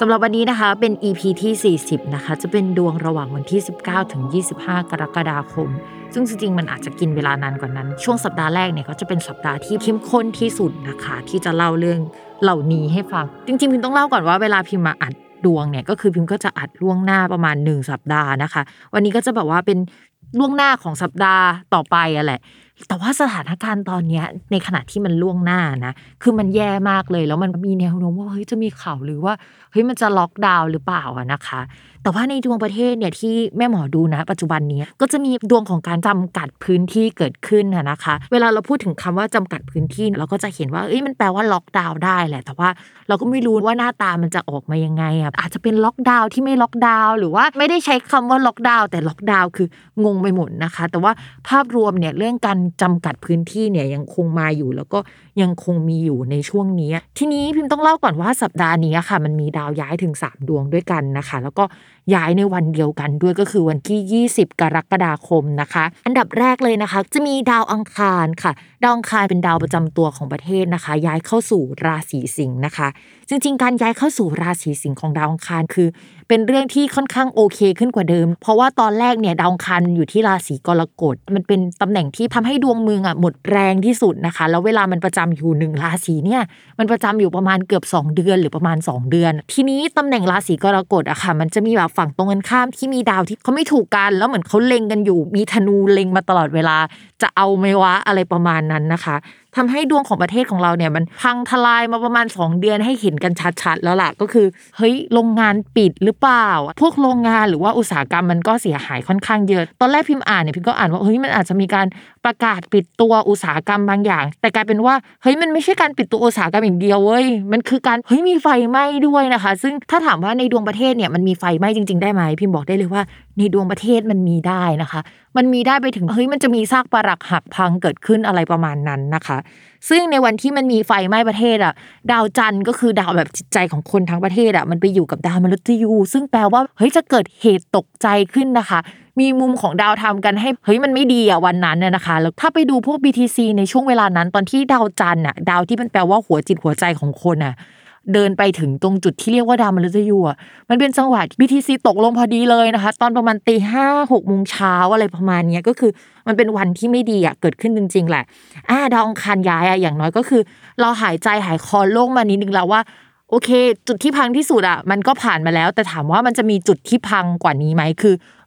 สำหรับวันนี้นะคะเป็น EP ที่ 40 นะคะ จะเป็นดวงระหว่างวันที่ 19 ถึง 25 กรกฎาคม ซึ่งจริงๆ มันอาจจะกินเวลานานกว่านั้น ช่วงสัปดาห์แรกเนี่ยก็จะเป็นสัปดาห์ที่เข้มข้นที่สุดนะคะ ที่จะเล่าเรื่องเหล่านี้ให้ฟัง จริงๆ พิมต้องเล่าก่อนว่าเวลาพิมมาอัดดวงเนี่ยก็คือพิมก็จะอัดล่วงหน้าประมาณ 1 สัปดาห์นะคะ วันนี้ก็จะแบบว่าเป็นล่วงหน้าของสัปดาห์ต่อไปอะแหละ แต่ว่าสถานการณ์ตอนนี้ในขณะที่มันล่วงหน้านะ คือมันแย่มากเลย แล้วมันมีแนวโน้มว่าเฮ้ยจะมีข่าวหรือว่าเฮ้ยมันจะล็อกดาวน์หรือเปล่าอะนะคะ แต่ว่าในดวงประเทศเนี่ยที่แม่หมอดูนะ ปัจจุบันนี้ก็จะมีดวงของการจำกัดพื้นที่เกิดขึ้นนะคะ เวลาเราพูดถึงคำว่าจำกัดพื้นที่เราก็จะเห็นว่าเอ้ยมันแปลว่าล็อกดาวน์ได้แหละ แต่ว่าเราก็ไม่รู้ว่าหน้าตามันจะออกมายังไงอะอาจจะเป็นล็อกดาวน์ที่ไม่ล็อกดาวน์หรือว่าไม่ได้ใช้คำว่าล็อกดาวน์แต่ล็อกดาวน์คืองงไปหมดนะคะ แต่ว่าภาพรวมเนี่ยเรื่องการจำกัดพื้นที่เนี่ยยังคงมาอยู่แล้วก็ ยังคงมีอยู่ในช่วงนี้ ทีนี้พิมพ์ต้องเล่าก่อนว่าสัปดาห์นี้ค่ะ มันมีดาวย้ายถึง 3 ดวงด้วยกันนะคะ แล้วก็ย้ายในวันเดียวกันด้วยก็คือวันที่ 20 กรกฎาคมนะคะ อันดับแรกเลยนะคะ จะมีดาวอังคารค่ะ ดาวอังคารเป็นดาวประจำตัวของประเทศนะคะ ย้ายเข้าสู่ราศีสิงห์นะคะ จริง ๆ การย้ายเข้าสู่ราศีสิงห์ของดาวอังคารคือเป็นเรื่องที่ค่อนข้างโอเคขึ้นกว่าเดิม เพราะว่าตอนแรกเนี่ยดาวอังคารอยู่ที่ราศีกรกฎมันเป็นตำแหน่งที่ทำให้ดวงเมืองอะหมดแรงที่สุดนะคะ แล้วเวลามันประจำอยู่หนึ่งราศีเนี่ยมันประจำอยู่ประมาณเกือบ 2 เดือนหรือประมาณ 2 เดือน ทีนี้ตำแหน่งราศีกรกฎอะค่ะ มันจะมีแบบฝั่งตรงกันข้ามที่มีดาวที่เขาไม่ถูกกัน แล้วเหมือนเขาเล็งกันอยู่ มีธนูเล็งมาตลอดเวลา จะเอาไหมวะอะไรประมาณนั้นนะคะ ทำให้ดวงของประเทศของเราเนี่ยมันพังทลายมาประมาณ 2 เดือนให้เห็นกันชัดๆ แล้วล่ะก็คือเฮ้ยโรงงานปิดหรือเปล่า พวกโรงงานหรือว่าอุตสาหกรรมมันก็เสียหายค่อนข้างเยอะ ตอนแรกพิมพ์อ่านเนี่ยพิมก็อ่านว่าเฮ้ยมันอาจจะมีการ ประกาศปิดตัวอุตสาหกรรมบางอย่าง แต่กลายเป็นว่าเฮ้ยมันไม่ใช่การปิดตัวอุตสาหกรรมอย่างเดียวเว้ยมันคือการเฮ้ยมีไฟไหม้ด้วยนะคะ ซึ่งถ้าถามว่าในดวงประเทศเนี่ยมันมีไฟไหม้จริง ๆ ได้ไหมพิมบอกได้เลยว่า ในดวงประเทศมันมีได้นะคะ มันมีได้ไปถึงเฮ้ยมันจะมีซากปรักหักพังเกิดขึ้นอะไรประมาณนั้นนะคะ ซึ่งในวันที่มันมีไฟไหม้ประเทศอะดาวจันทร์ก็คือดาวแบบจิตใจของคนทั้งประเทศอะมันไปอยู่กับดาวมฤตยู ซึ่งแปลว่าเฮ้ยจะเกิดเหตุตกใจขึ้นนะคะ มีมุมของดาวทำกันให้เฮ้ยมันไม่ดีอะวันนั้นน่ยนะคะแล้วถ้าไปดูพวก BTC ในช่วงเวลานั้น ตอนที่ดาวจันทร์อะดาวที่มันแปลว่าหัวจิตหัวใจของคนอะเดินไปถึงตรงจุดที่เรียกว่าดาวมฤตยูอะมันเป็นจังหวะ BTC ตกลงพอดีเลยนะคะ ตอนประมาณตีห้าหกโมงเช้าอะไรประมาณนี้ก็คือมันเป็นวันที่ไม่ดีอะเกิดขึ้นจริง ๆ แหละอ่าดาวองคารย้ายอะอย่างน้อยก็คือ เราหายใจหายคอโล่งมานิดนึงแล้วว่า โอเค จุดที่พังที่สุดอะมันก็ผ่านมาแล้ว แต่ถามว่ามันจะมีจุดที่พังกว่านี้ไหมคือ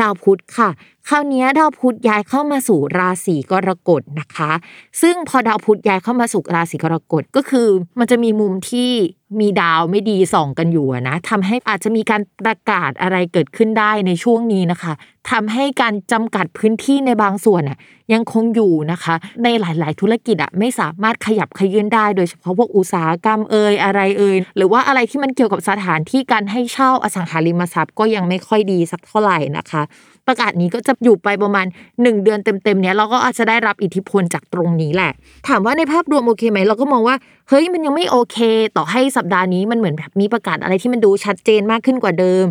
ดาวพุธค่ะ คราวนี้ดาวพุธย้ายเข้ามาสู่ราศีกรกฎนะคะ ซึ่งพอดาวพุธย้ายเข้ามาสู่ราศีกรกฎก็คือ มันจะมีมุมที่มีดาวไม่ดีส่องกันอยู่นะทำให้อาจจะมีการประกาศอะไรเกิดขึ้นได้ในช่วงนี้นะคะทำให้การจำกัดพื้นที่ในบางส่วนอะยังคงอยู่นะคะ ในหลาย ๆ ธุรกิจอะไม่สามารถขยับขยื่นได้ โดยเฉพาะพวกอุตสาหกรรมเอ่ยอะไรเอ่ยหรือว่าอะไรที่มันเกี่ยวกับสถานที่การให้เช่าอสังหาริมทรัพย์ก็ยังไม่ค่อยดีสักเท่าไหร่นะคะ ประกาศนี้ก็จะอยู่ไปประมาณ 1 เดือนเต็มๆเนี้ยเราก็อาจจะได้รับอิทธิพลจากตรงนี้แหละ ถามว่าในภาพรวมโอเคไหมเราก็มองว่าเฮ้ยมันยังไม่โอเค ต่อให้สัปดาห์นี้มันเหมือนแบบมีประกาศอะไรที่มันดูชัดเจนมากขึ้นกว่าเดิม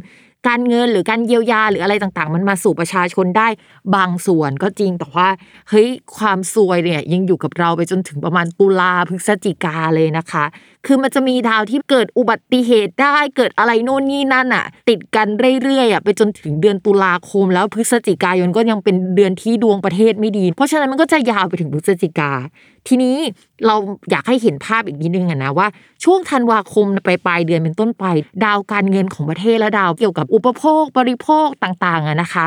การเงินหรือการเยียวยาหรืออะไรต่างๆ มันมาสู่ประชาชนได้บางส่วนก็จริงแต่ว่าเฮ้ยความซวยเนี่ยยังอยู่กับเราไปจนถึงประมาณตุลาพฤศจิกาเลยนะคะ คือมันจะมีดาวที่เกิดอุบัติเหตุได้เกิดอะไรโน่นนี่นั่นอะ ติดกันเรื่อยๆอะไปจนถึงเดือนตุลาคม แล้วพฤศจิกายนก็ยังเป็นเดือนที่ดวงประเทศไม่ดี เพราะฉะนั้นมันก็จะยาวไปถึงพฤศจิกา ทีนี้เราอยากให้เห็นภาพอีกนิดนึงอะนะว่า ช่วงธันวาคมไปปลายเดือนเป็นต้นไป ดาวการเงินของประเทศและดาวเกี่ยวกับอุปโภคบริโภคต่างๆอะนะคะ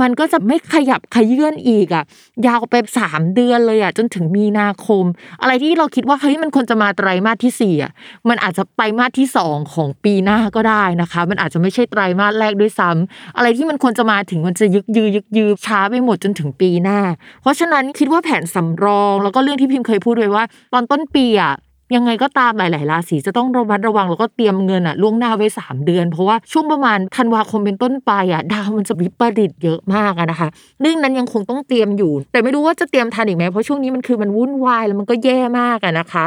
มันก็จะไม่ขยับขยื่นอีกอะยาวไปสามเดือนเลยอะจนถึงมีนาคม อะไรที่เราคิดว่าเฮ้ยมันควรจะมาไตรมาสที่สี่อะมันอาจจะไปมาสที่สองของปีหน้าก็ได้นะคะ มันอาจจะไม่ใช่ไตรมาสแรกด้วยซ้ำอะไรที่มันควรจะมาถึงมันจะยึกยือยึกยือช้าไปหมดจนถึงปีหน้า เพราะฉะนั้นคิดว่าแผนสำรองแล้วก็เรื่องที่พิมพ์เคยพูดไว้ว่า ตอนต้นปีอะยังไงก็ตามหลายๆราศีจะต้องระมัดระวังแล้วก็เตรียมเงินอะล่วงหน้าไว้ 3 เดือน เพราะว่าช่วงประมาณธันวาคมเป็นต้นไปอะดาวมันจะวิปริตเยอะมากอะนะคะเรื่องนั้นยังคงต้องเตรียมอยู่ แต่ไม่รู้ว่าจะเตรียมทันอีกไหมเพราะช่วงนี้มันคือมันวุ่นวายแล้วมันก็แย่มากอะนะคะ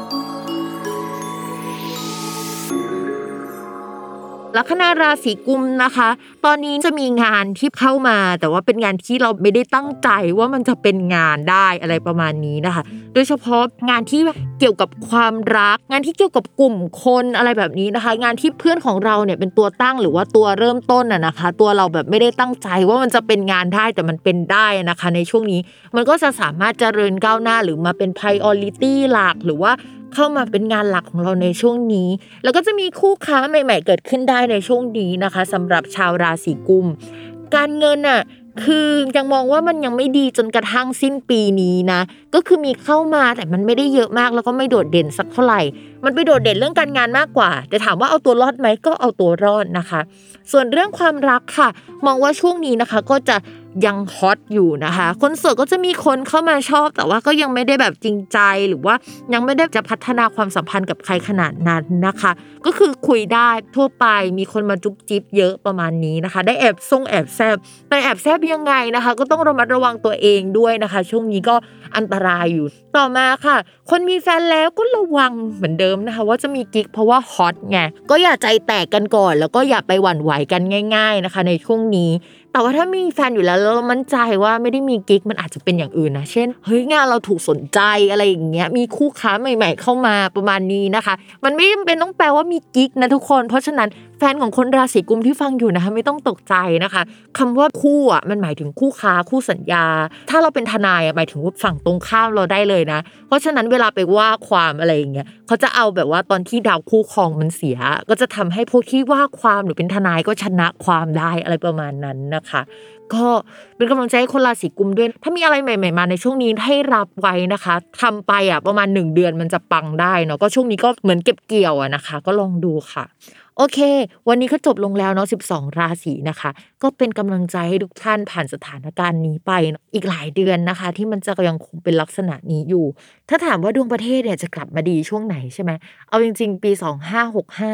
ลัคนาราศีกุมนะคะ ตอนนี้จะมีงานที่เข้ามา แต่ว่าเป็นงานที่เราไม่ได้ตั้งใจว่ามันจะเป็นงานได้อะไรประมาณนี้นะคะ โดยเฉพาะงานที่เกี่ยวกับความรัก งานที่เกี่ยวกับกลุ่มคนอะไรแบบนี้นะคะ งานที่เพื่อนของเราเนี่ยเป็นตัวตั้งหรือว่าตัวเริ่มต้นอะนะคะ ตัวเราแบบไม่ได้ตั้งใจว่ามันจะเป็นงานได้แต่มันเป็นได้นะคะ ในช่วงนี้มันก็จะสามารถเจริญก้าวหน้าหรือมาเป็น priority หลักหรือว่า เข้ามาเป็นงานหลักของเราในช่วงนี้ แล้วก็จะมีคู่ค้าใหม่ ๆ เกิดขึ้นได้ในช่วงนี้นะคะสำหรับชาวราศีกุม การเงินน่ะคือยังมองว่ามันยังไม่ดีจนกระทั่งสิ้นปีนี้นะ ก็คือมีเข้ามาแต่มันไม่ได้เยอะมากแล้วก็ไม่โดดเด่นสักเท่าไหร่ มันไปโดดเด่นเรื่องการงานมากกว่า แต่ถามว่าเอาตัวรอดไหมก็เอาตัวรอดนะคะ ส่วนเรื่องความรักค่ะ มองว่าช่วงนี้นะคะก็จะยังฮอตอยู่นะคะ คนโสดก็จะมีคนเข้ามาชอบ แต่ว่าก็ยังไม่ได้แบบจริงใจหรือว่ายังไม่ได้จะพัฒนาความสัมพันธ์กับใครขนาดนั้นนะคะ ก็คือคุยได้ทั่วไปมีคนมาจุ๊บจิ๊บเยอะประมาณนี้นะคะ ได้แอบทรงแอบแซบแต่แอบแซบยังไงนะคะ ก็ต้องระมัดระวังตัวเองด้วยนะคะ ช่วงนี้ก็ อันตรายอยู่ต่อมาค่ะ คนมีแฟนแล้วก็ระวังเหมือนเดิมนะคะ ว่าจะมีกิ๊กเพราะว่าฮอตไงก็อย่าใจแตกกันก่อน แล้วก็อย่าไปหวั่นไหวกันง่าย ๆนะคะ ในช่วงนี้แต่ว่าถ้ามีแฟนอยู่แล้วแล้วเรามั่นใจว่าไม่ได้มีกิ๊กมันอาจจะเป็นอย่างอื่นนะเช่นเฮ้ยงานเราถูกสนใจอะไรอย่างเงี้ยมีคู่ค้าใหม่ ๆ เข้ามาประมาณนี้นะคะ มันไม่จำเป็นต้องแปลว่ามีกิ๊กนะทุกคน เพราะฉะนั้น ฟนของคนราศีกุมที่ฟังอยู่นะคะไม่ต้องตกใจนะคะคำว่าคู่อะมันหมายถึงคู่ค้าคู่สัญญา ถ้าเราเป็นทนายอะหมายถึงว่าฝั่งตรงข้ามเราได้เลยนะ เพราะฉะนั้นเวลาไปว่าความอะไรอย่างเงี้ยเขาจะเอาแบบว่าตอนที่ดาวคู่ครองมันเสีย ก็จะทำให้พวกที่ว่าความหรือเป็นทนายก็ชนะความได้อะไรประมาณนั้นนะคะ ก็เป็นกำลังใจให้คนราศีกุมด้วย ถ้ามีอะไรใหม่ ๆ มาในช่วงนี้ให้รับไว้นะคะทำไปอะประมาณ 1 เดือนมันจะปังได้เนาะก็ช่วงนี้ก็เหมือนเก็บเกี่ยวอะนะคะ ก็ลองดูค่ะโอเค วันนี้ก็จบลงแล้วเนาะ12 ราศีนะคะ ก็เป็นกำลังใจให้ทุกท่านผ่านสถานการณ์นี้ไปอะอีกหลายเดือนนะคะ ที่มันจะยังคงเป็นลักษณะนี้อยู่ ถ้าถามว่าดวงประเทศเนี่ยจะกลับมาดีช่วงไหนใช่ไหมเอาจริง ๆ ปี 2565